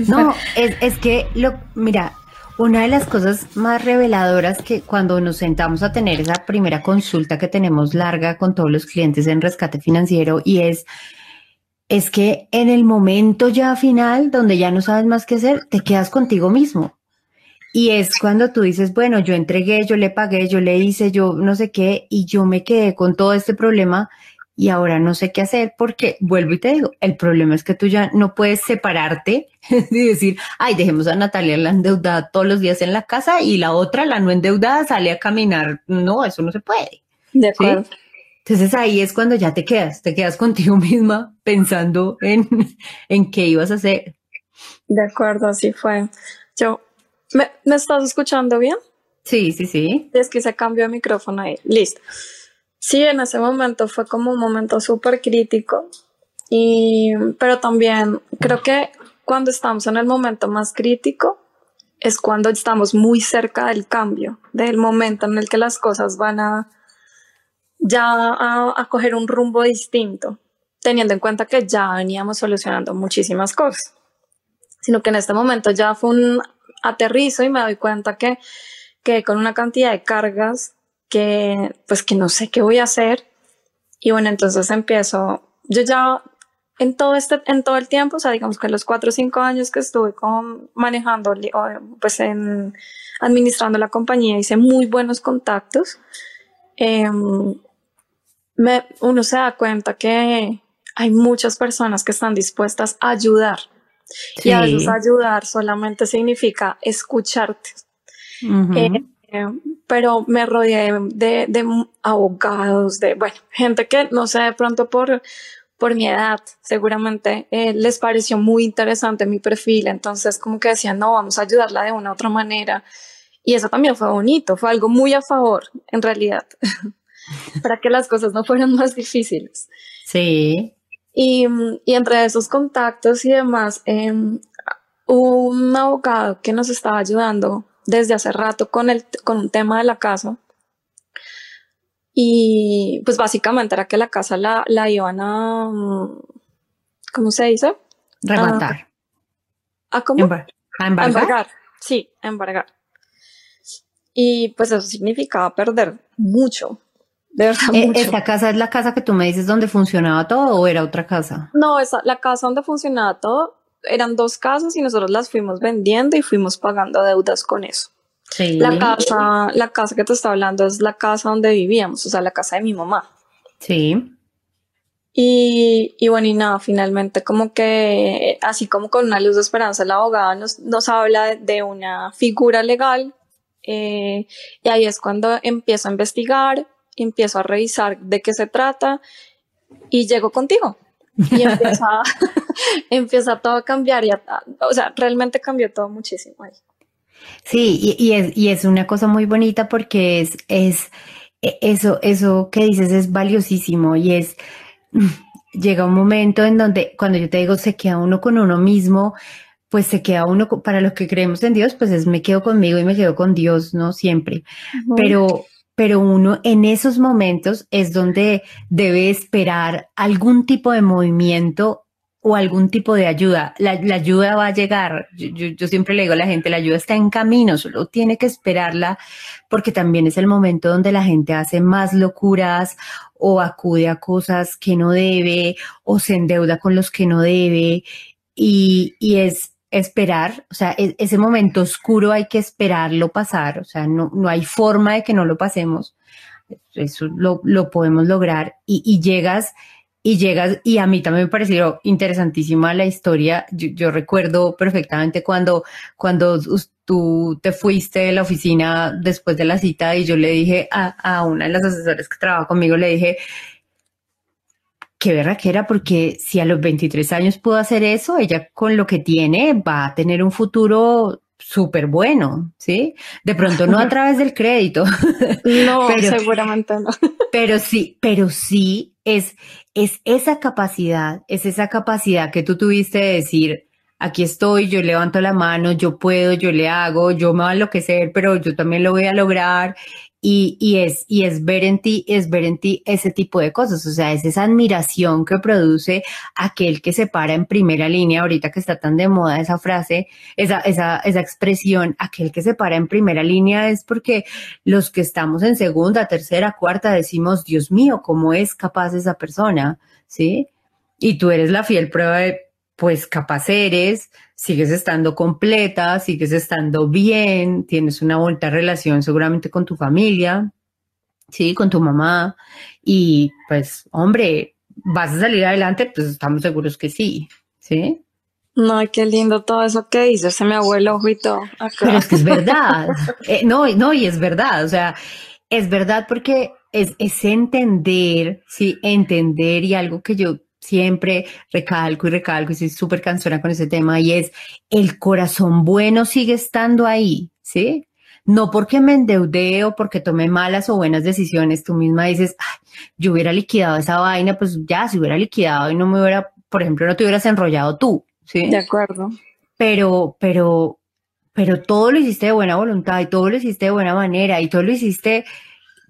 no, es, es que, lo, mira, una de las cosas más reveladoras que cuando nos sentamos a tener esa primera consulta que tenemos larga con todos los clientes en rescate financiero y es, es que en el momento ya final, donde ya no sabes más qué hacer, te quedas contigo mismo. Y es cuando tú dices, bueno, yo entregué, yo le pagué, yo le hice, yo no sé qué, y yo me quedé con todo este problema y ahora no sé qué hacer porque, vuelvo y te digo, el problema es que tú ya no puedes separarte y decir, ay, dejemos a Natalia la endeudada todos los días en la casa y la otra, la no endeudada, sale a caminar. No, eso no se puede. De acuerdo. Entonces ahí es cuando ya te quedas, te quedas contigo misma pensando en, en qué ibas a hacer. De acuerdo, así fue. Yo ¿Me, estás escuchando bien? Sí, sí, sí. Es que se cambió el micrófono ahí. Listo. Sí, en ese momento fue como un momento súper crítico. Y, pero también creo que cuando estamos en el momento más crítico, es cuando estamos muy cerca del cambio, del momento en el que las cosas van a ya a, a coger un rumbo distinto, teniendo en cuenta que ya veníamos solucionando muchísimas cosas, sino que en este momento ya fue un aterrizo y me doy cuenta que, que con una cantidad de cargas que pues que no sé qué voy a hacer y bueno, entonces empiezo, yo ya en todo este, en todo el tiempo, o sea, digamos que en los cuatro o cinco años que estuve con, manejando, pues en, administrando la compañía, hice muy buenos contactos. Em, me, uno se da cuenta que hay muchas personas que están dispuestas a ayudar. Y a veces ayudar solamente significa escucharte. Eh, pero me rodeé de, de, abogados, de, bueno, gente que no sé, de pronto por, por mi edad, seguramente eh, les pareció muy interesante mi perfil, entonces como que decían, no, vamos a ayudarla de una u otra manera. Y eso también fue bonito, fue algo muy a favor, en realidad, para que las cosas no fueran más difíciles. Sí. Y, y entre esos contactos y demás, eh, un abogado que nos estaba ayudando desde hace rato con, el, con un tema de la casa. Y pues básicamente era que la casa la, la iban a, ¿cómo se dice? Rematar. ¿A, cómo? a embargar. embargar. Sí, embargar. Y pues eso significaba perder mucho. De verdad, eh, mucho. ¿Esta casa es la casa que tú me dices donde funcionaba todo o era otra casa? No, esa, la casa donde funcionaba todo eran dos casas y nosotros las fuimos vendiendo y fuimos pagando deudas con eso. Sí. La casa, la casa que te está hablando es la casa donde vivíamos, o sea, la casa de mi mamá. Sí. Y, y bueno, y nada, finalmente como que, así como con una luz de esperanza, la abogada nos, nos habla de, de una figura legal eh, y ahí es cuando empiezo a investigar, empiezo a revisar de qué se trata y llego contigo. Y empieza, empieza todo a cambiar, y a, o sea, realmente cambió todo muchísimo ahí. Sí, y, y, es, y es una cosa muy bonita porque es, es eso, eso que dices es valiosísimo y es, llega un momento en donde cuando yo te digo se queda uno con uno mismo, pues se queda uno, para los que creemos en Dios, pues es me quedo conmigo y me quedo con Dios, ¿no? Siempre. Uh -huh. Pero, pero uno en esos momentos es donde debe esperar algún tipo de movimiento o algún tipo de ayuda. La, la ayuda va a llegar. Yo, yo, yo, siempre le digo a la gente, la ayuda está en camino, solo tiene que esperarla porque también es el momento donde la gente hace más locuras o acude a cosas que no debe o se endeuda con los que no debe y, y es esperar, o sea, es, ese momento oscuro hay que esperarlo pasar, o sea, no, no hay forma de que no lo pasemos, eso lo, lo podemos lograr y, y, llegas y llegas y a mí también me pareció interesantísima la historia, yo, yo recuerdo perfectamente cuando, cuando tú te fuiste de la oficina después de la cita y yo le dije a, a una de las asesoras que trabaja conmigo, le dije, qué era, porque si a los 23 años pudo hacer eso, ella con lo que tiene va a tener un futuro súper bueno, ¿sí? De pronto no a través del crédito. No, pero, seguramente no. Pero sí, pero sí es, es esa capacidad, es esa capacidad que tú tuviste de decir, aquí estoy, yo levanto la mano, yo puedo, yo le hago, yo me voy a enloquecer, pero yo también lo voy a lograr y, y, es, y es ver en ti, es ver en ti ese tipo de cosas, o sea, es esa admiración que produce aquel que se para en primera línea, ahorita que está tan de moda esa frase, esa, esa, esa expresión, aquel que se para en primera línea es porque los que estamos en segunda, tercera, cuarta decimos, Dios mío, ¿cómo es capaz esa persona? ¿Sí? Y tú eres la fiel prueba de, pues capaz eres, sigues estando completa, sigues estando bien, tienes una bonita relación seguramente con tu familia, sí, con tu mamá, y pues, hombre, vas a salir adelante, pues estamos seguros que sí, ¿sí? No, qué lindo todo eso que dices, se me abuelo ojo y todo. Acá. Pero es que es verdad, eh, no, no, y es verdad, o sea, es verdad porque es, es entender, sí, entender y algo que yo siempre recalco y recalco y soy súper cansona con ese tema y es el corazón bueno sigue estando ahí, ¿sí? No porque me endeudé o porque tomé malas o buenas decisiones, tú misma dices, Ay, yo hubiera liquidado esa vaina, pues ya se hubiera liquidado y no me hubiera, por ejemplo, no te hubieras enrollado tú, ¿sí? De acuerdo. Pero, pero, pero todo lo hiciste de buena voluntad y todo lo hiciste de buena manera y todo lo hiciste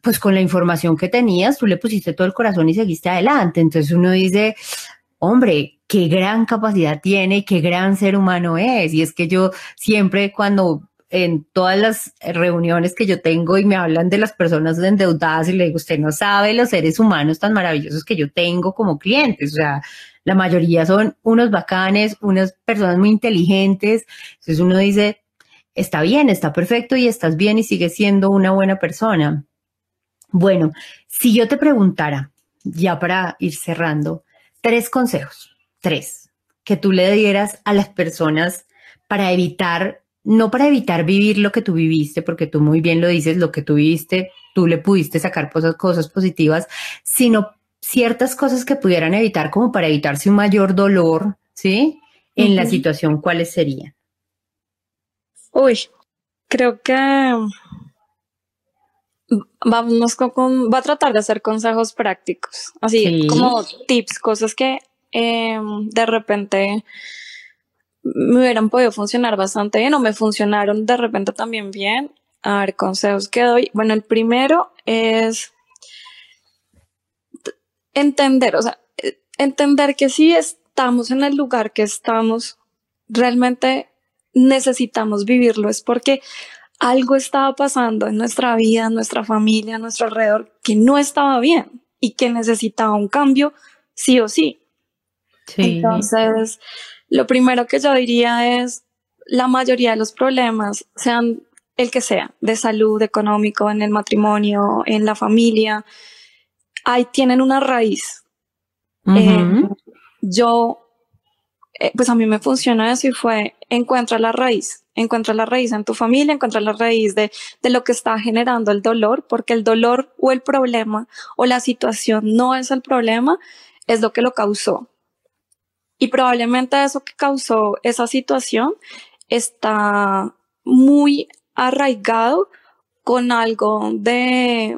pues con la información que tenías, tú le pusiste todo el corazón y seguiste adelante. Entonces uno dice, hombre, qué gran capacidad tiene y qué gran ser humano es. Y es que yo siempre cuando en todas las reuniones que yo tengo y me hablan de las personas endeudadas y le digo, usted no sabe los seres humanos tan maravillosos que yo tengo como clientes. O sea, la mayoría son unos bacanes, unas personas muy inteligentes. Entonces uno dice, está bien, está perfecto y estás bien y sigues siendo una buena persona. Bueno, si yo te preguntara, ya para ir cerrando, tres consejos, tres, que tú le dieras a las personas para evitar, no para evitar vivir lo que tú viviste, porque tú muy bien lo dices, lo que tú viviste, tú le pudiste sacar cosas, cosas positivas, sino ciertas cosas que pudieran evitar como para evitarse un mayor dolor, ¿sí? En la situación, ¿cuáles serían? Uy, creo que vamos con, va a tratar de hacer consejos prácticos, así como tips, cosas que em, de repente me hubieran podido funcionar bastante bien o me funcionaron de repente también bien. A ver, consejos que doy. Bueno, el primero es entender, o sea, entender que si estamos en el lugar que estamos, realmente necesitamos vivirlo, es porque algo estaba pasando en nuestra vida, en nuestra familia, a nuestro alrededor, que no estaba bien y que necesitaba un cambio sí o sí. Entonces, lo primero que yo diría es, la mayoría de los problemas, sean el que sea, de salud, económico, en el matrimonio, en la familia, ahí tienen una raíz. Eh, yo eh, pues a mí me funciona eso y fue encuentra la raíz, encuentra la raíz en tu familia, encuentra la raíz de, de lo que está generando el dolor, porque el dolor o el problema o la situación no es el problema, es lo que lo causó. Y probablemente eso que causó esa situación está muy arraigado con algo de,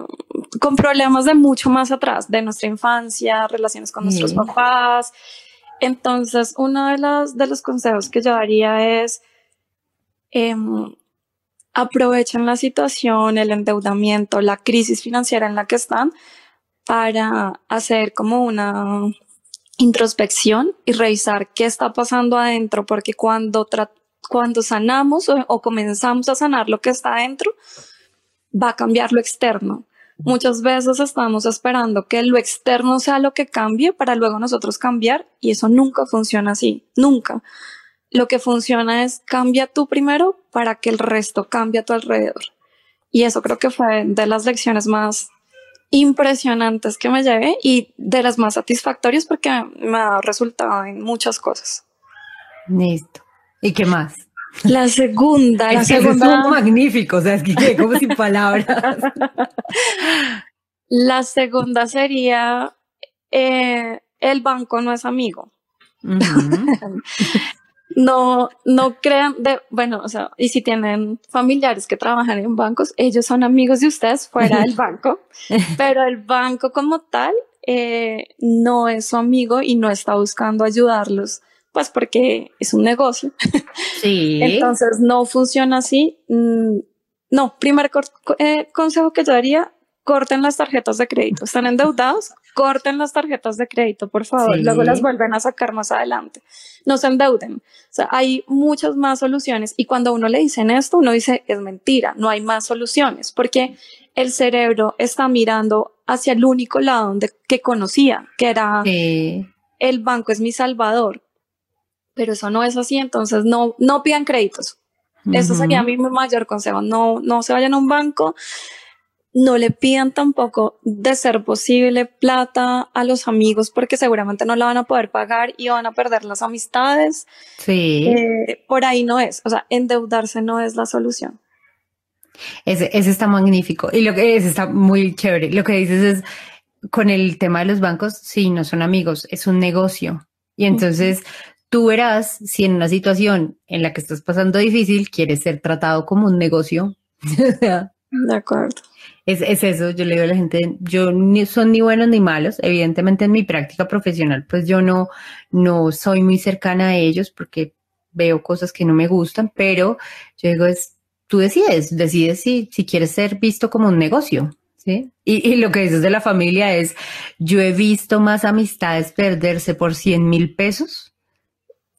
con problemas de mucho más atrás, de nuestra infancia, relaciones con nuestros papás, entonces, uno de los, de los consejos que yo daría es em, aprovechen la situación, el endeudamiento, la crisis financiera en la que están para hacer como una introspección y revisar qué está pasando adentro, porque cuando, cuando sanamos o, o comenzamos a sanar lo que está adentro, va a cambiar lo externo. Muchas veces estamos esperando que lo externo sea lo que cambie para luego nosotros cambiar y eso nunca funciona así, nunca. Lo que funciona es cambia tú primero para que el resto cambie a tu alrededor. Y eso creo que fue de las lecciones más impresionantes que me llevé y de las más satisfactorias porque me ha resultado en muchas cosas. Listo. ¿Y qué más? La segunda, la segunda. Es magnífico, o sea, es que como sin palabras. La segunda sería, eh, el banco no es amigo. no, no crean de, bueno, o sea, y si tienen familiares que trabajan en bancos, ellos son amigos de ustedes fuera del banco, pero el banco como tal eh, no es su amigo y no está buscando ayudarlos pues porque es un negocio. Sí. Entonces no funciona así. Mm, no, primer eh, consejo que yo daría, corten las tarjetas de crédito. ¿Están endeudados? Corten las tarjetas de crédito, por favor. Luego las vuelven a sacar más adelante. No se endeuden. O sea, hay muchas más soluciones. Y cuando uno le dicen esto, uno dice, es mentira, no hay más soluciones, porque el cerebro está mirando hacia el único lado donde, que conocía, que era el banco es mi salvador pero eso no es así, entonces no, no pidan créditos. Eso sería mi mayor consejo. No, no se vayan a un banco, no le pidan tampoco de ser posible plata a los amigos porque seguramente no la van a poder pagar y van a perder las amistades. Sí. Eh, por ahí no es. O sea, endeudarse no es la solución. Ese, ese está magnífico y lo que es está muy chévere. Lo que dices es con el tema de los bancos, sí, no son amigos, es un negocio. Y entonces tú verás si en una situación en la que estás pasando difícil quieres ser tratado como un negocio. de acuerdo. Es, es, eso, yo le digo a la gente, yo ni son ni buenos ni malos, evidentemente en mi práctica profesional, pues yo no, no soy muy cercana a ellos porque veo cosas que no me gustan, pero yo digo, es, tú decides, decides si, si quieres ser visto como un negocio. ¿Sí? Y, y, lo que dices de la familia es, yo he visto más amistades perderse por 100 mil pesos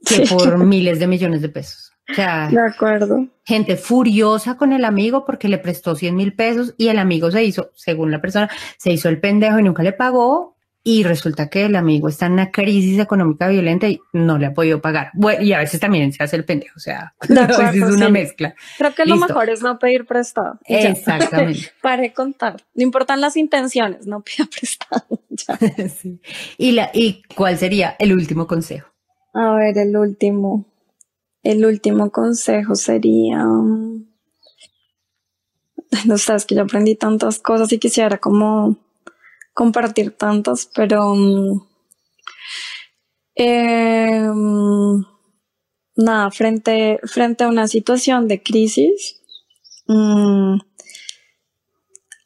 que por miles de millones de pesos. O sea, de acuerdo. Gente furiosa con el amigo porque le prestó 100 mil pesos y el amigo se hizo, según la persona, se hizo el pendejo y nunca le pagó y resulta que el amigo está en una crisis económica violenta y no le ha podido pagar. Bueno, y a veces también se hace el pendejo, o sea, acuerdo, a veces es una sí. mezcla. Creo que Listo. lo mejor es no pedir prestado. Exactamente. Para contar. No importan las intenciones, no pida prestado. sí. ¿Y, la, ¿Y cuál sería el último consejo? A ver, el último. El último consejo sería. No sabes que yo aprendí tantas cosas y quisiera como compartir tantas, pero eh, nada, frente, frente a una situación de crisis, mmm,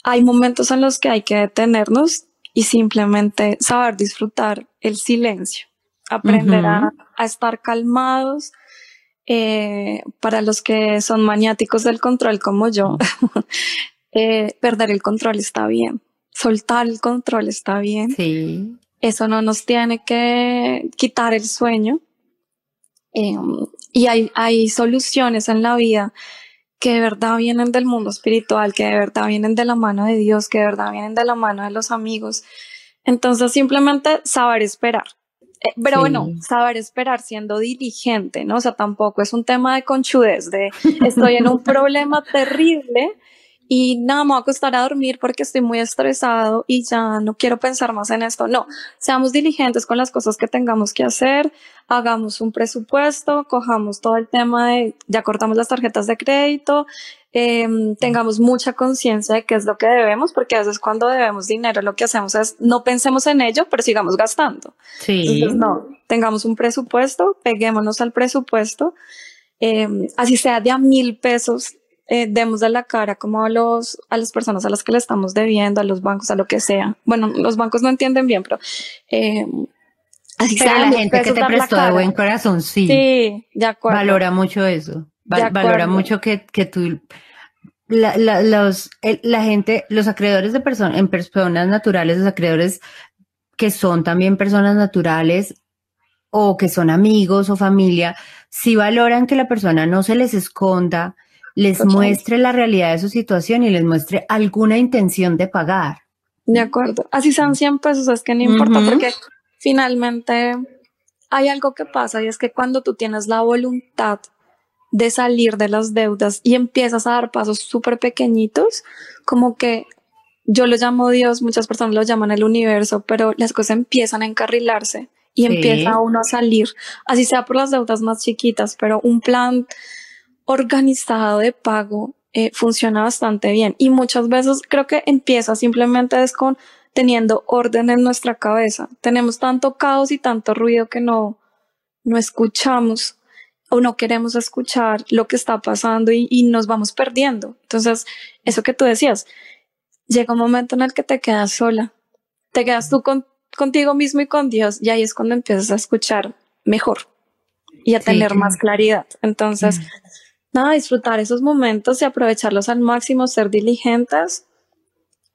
hay momentos en los que hay que detenernos y simplemente saber disfrutar el silencio, aprender uh -huh. a, a, estar calmados. Eh, para los que son maniáticos del control como yo, eh, perder el control está bien soltar el control está bien. Sí. Eso no nos tiene que quitar el sueño. Eh, y hay, hay soluciones en la vida que de verdad vienen del mundo espiritual, que de verdad vienen de la mano de Dios, que de verdad vienen de la mano de los amigos. Entonces simplemente saber esperar. Eh, pero sí. bueno, saber esperar siendo diligente, ¿no? O sea, tampoco es un tema de conchudez, de estoy en un problema terrible y nada, me voy a acostar a dormir porque estoy muy estresado y ya no quiero pensar más en esto. No, seamos diligentes con las cosas que tengamos que hacer, hagamos un presupuesto, cojamos todo el tema de, ya cortamos las tarjetas de crédito, eh, tengamos mucha conciencia de qué es lo que debemos, porque a veces cuando debemos dinero lo que hacemos es no pensemos en ello, pero sigamos gastando. Sí. Entonces, no, tengamos un presupuesto, peguémonos al presupuesto, eh, así sea de a mil pesos, eh, demos de la cara como a los a las personas a las que le estamos debiendo, a los bancos, a lo que sea. Bueno, los bancos no entienden bien, pero eh, así pero sea, la gente que te prestó de buen corazón, sí. Sí, de acuerdo. Valora mucho eso. Va valora mucho que, que tú la, la, los, el, la gente, los acreedores de personas, en personas naturales, los acreedores que son también personas naturales o que son amigos o familia, si valoran que la persona no se les esconda, les muestre la realidad de su situación y les muestre alguna intención de pagar. De acuerdo. Así sean 100 pesos, es que no importa, uh -huh. porque finalmente hay algo que pasa y es que cuando tú tienes la voluntad de salir de las deudas y empiezas a dar pasos súper pequeñitos, como que yo lo llamo Dios, muchas personas lo llaman el universo, pero las cosas empiezan a encarrilarse y sí. empieza uno a salir, así sea por las deudas más chiquitas, pero un plan organizado de pago eh, funciona bastante bien y muchas veces creo que empieza simplemente es con teniendo orden en nuestra cabeza. Tenemos tanto caos y tanto ruido que no, no escuchamos o no queremos escuchar lo que está pasando y, y nos vamos perdiendo. Entonces, eso que tú decías, llega un momento en el que te quedas sola, te quedas tú con, contigo mismo y con Dios y ahí es cuando empiezas a escuchar mejor y a sí, tener más claridad. Entonces, nada, disfrutar esos momentos y aprovecharlos al máximo, ser diligentes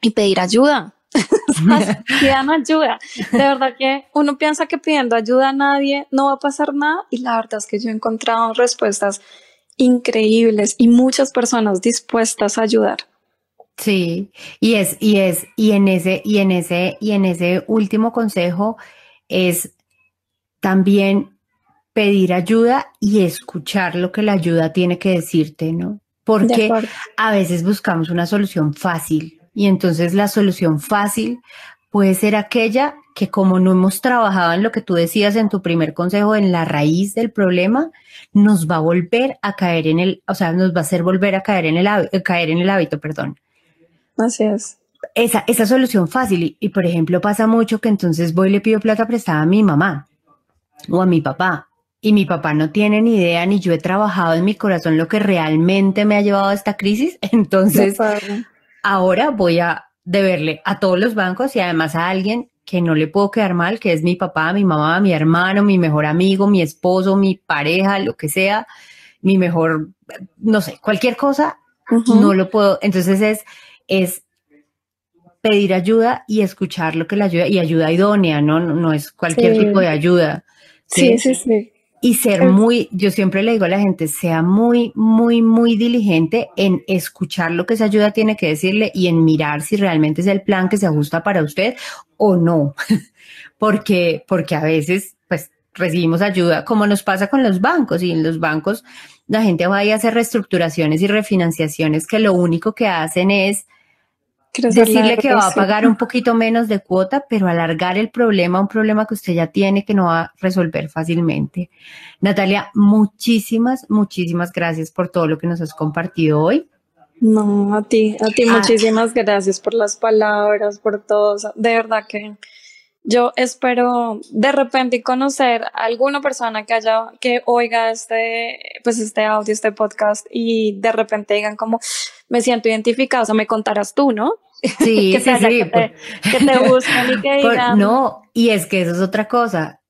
y pedir ayuda. Pidan ayuda. De verdad que uno piensa que pidiendo ayuda a nadie no va a pasar nada y la verdad es que yo he encontrado respuestas increíbles y muchas personas dispuestas a ayudar. Sí, y es, y es, y en ese, y en ese, y en ese último consejo es también pedir ayuda y escuchar lo que la ayuda tiene que decirte, ¿no? Porque a veces buscamos una solución fácil y entonces la solución fácil puede ser aquella que como no hemos trabajado en lo que tú decías en tu primer consejo, en la raíz del problema, nos va a volver a caer en el, o sea, nos va a hacer volver a caer en el, caer en el hábito, perdón. Así es. Esa, esa solución fácil y, y, por ejemplo, pasa mucho que entonces voy y le pido plata prestada a mi mamá o a mi papá y mi papá no tiene ni idea, ni yo he trabajado en mi corazón lo que realmente me ha llevado a esta crisis. Entonces, ahora voy a deberle a todos los bancos y además a alguien que no le puedo quedar mal, que es mi papá, mi mamá, mi hermano, mi mejor amigo, mi esposo, mi pareja, lo que sea, mi mejor, no sé, cualquier cosa, no lo puedo. Entonces es, es pedir ayuda y escuchar lo que la ayuda, y ayuda idónea, ¿no? No, es cualquier tipo de ayuda. ¿sí? sí, sí, Y ser muy, yo siempre le digo a la gente, sea muy, muy, muy diligente en escuchar lo que esa ayuda tiene que decirle y en mirar si realmente es el plan que se ajusta para usted o no. porque, porque a veces, pues, recibimos ayuda, como nos pasa con los bancos, y en los bancos la gente va a hacer reestructuraciones y refinanciaciones que lo único que hacen es decirle que va a pagar un poquito menos de cuota, pero alargar el problema, un problema que usted ya tiene que no va a resolver fácilmente. Natalia, muchísimas, muchísimas gracias por todo lo que nos has compartido hoy. No, a ti, a ti ah. muchísimas gracias por las palabras, por todo. De verdad que yo espero de repente conocer a alguna persona que haya, que oiga este, pues este audio, este podcast y de repente digan como, me siento identificado, o sea, me contarás tú, ¿no? Sí, que sí, sí. Que te, que te y que digan. no, y es que eso es otra cosa.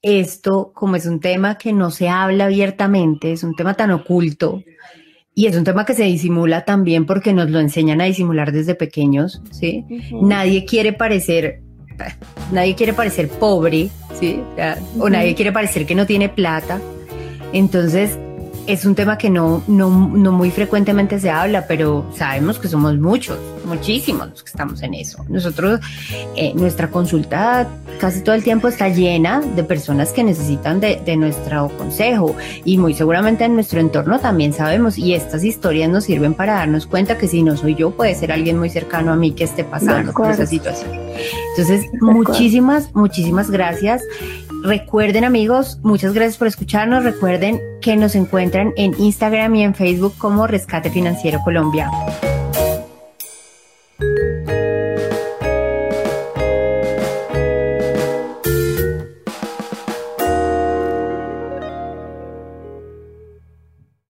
Esto, como es un tema que no se habla abiertamente, es un tema tan oculto y es un tema que se disimula también porque nos lo enseñan a disimular desde pequeños, ¿sí? Nadie quiere parecer, nadie quiere parecer pobre, ¿sí? O nadie quiere parecer que no tiene plata. Entonces, es un tema que no, no, no, muy frecuentemente se habla, pero sabemos que somos muchos, muchísimos los que estamos en eso. Nosotros, eh, nuestra consulta casi todo el tiempo está llena de personas que necesitan de, de, nuestro consejo y muy seguramente en nuestro entorno también sabemos y estas historias nos sirven para darnos cuenta que si no soy yo, puede ser alguien muy cercano a mí que esté pasando por esa situación. Entonces, muchísimas, muchísimas gracias. Recuerden amigos, muchas gracias por escucharnos. Recuerden que nos encuentran en Instagram y en Facebook como Rescate Financiero Colombia.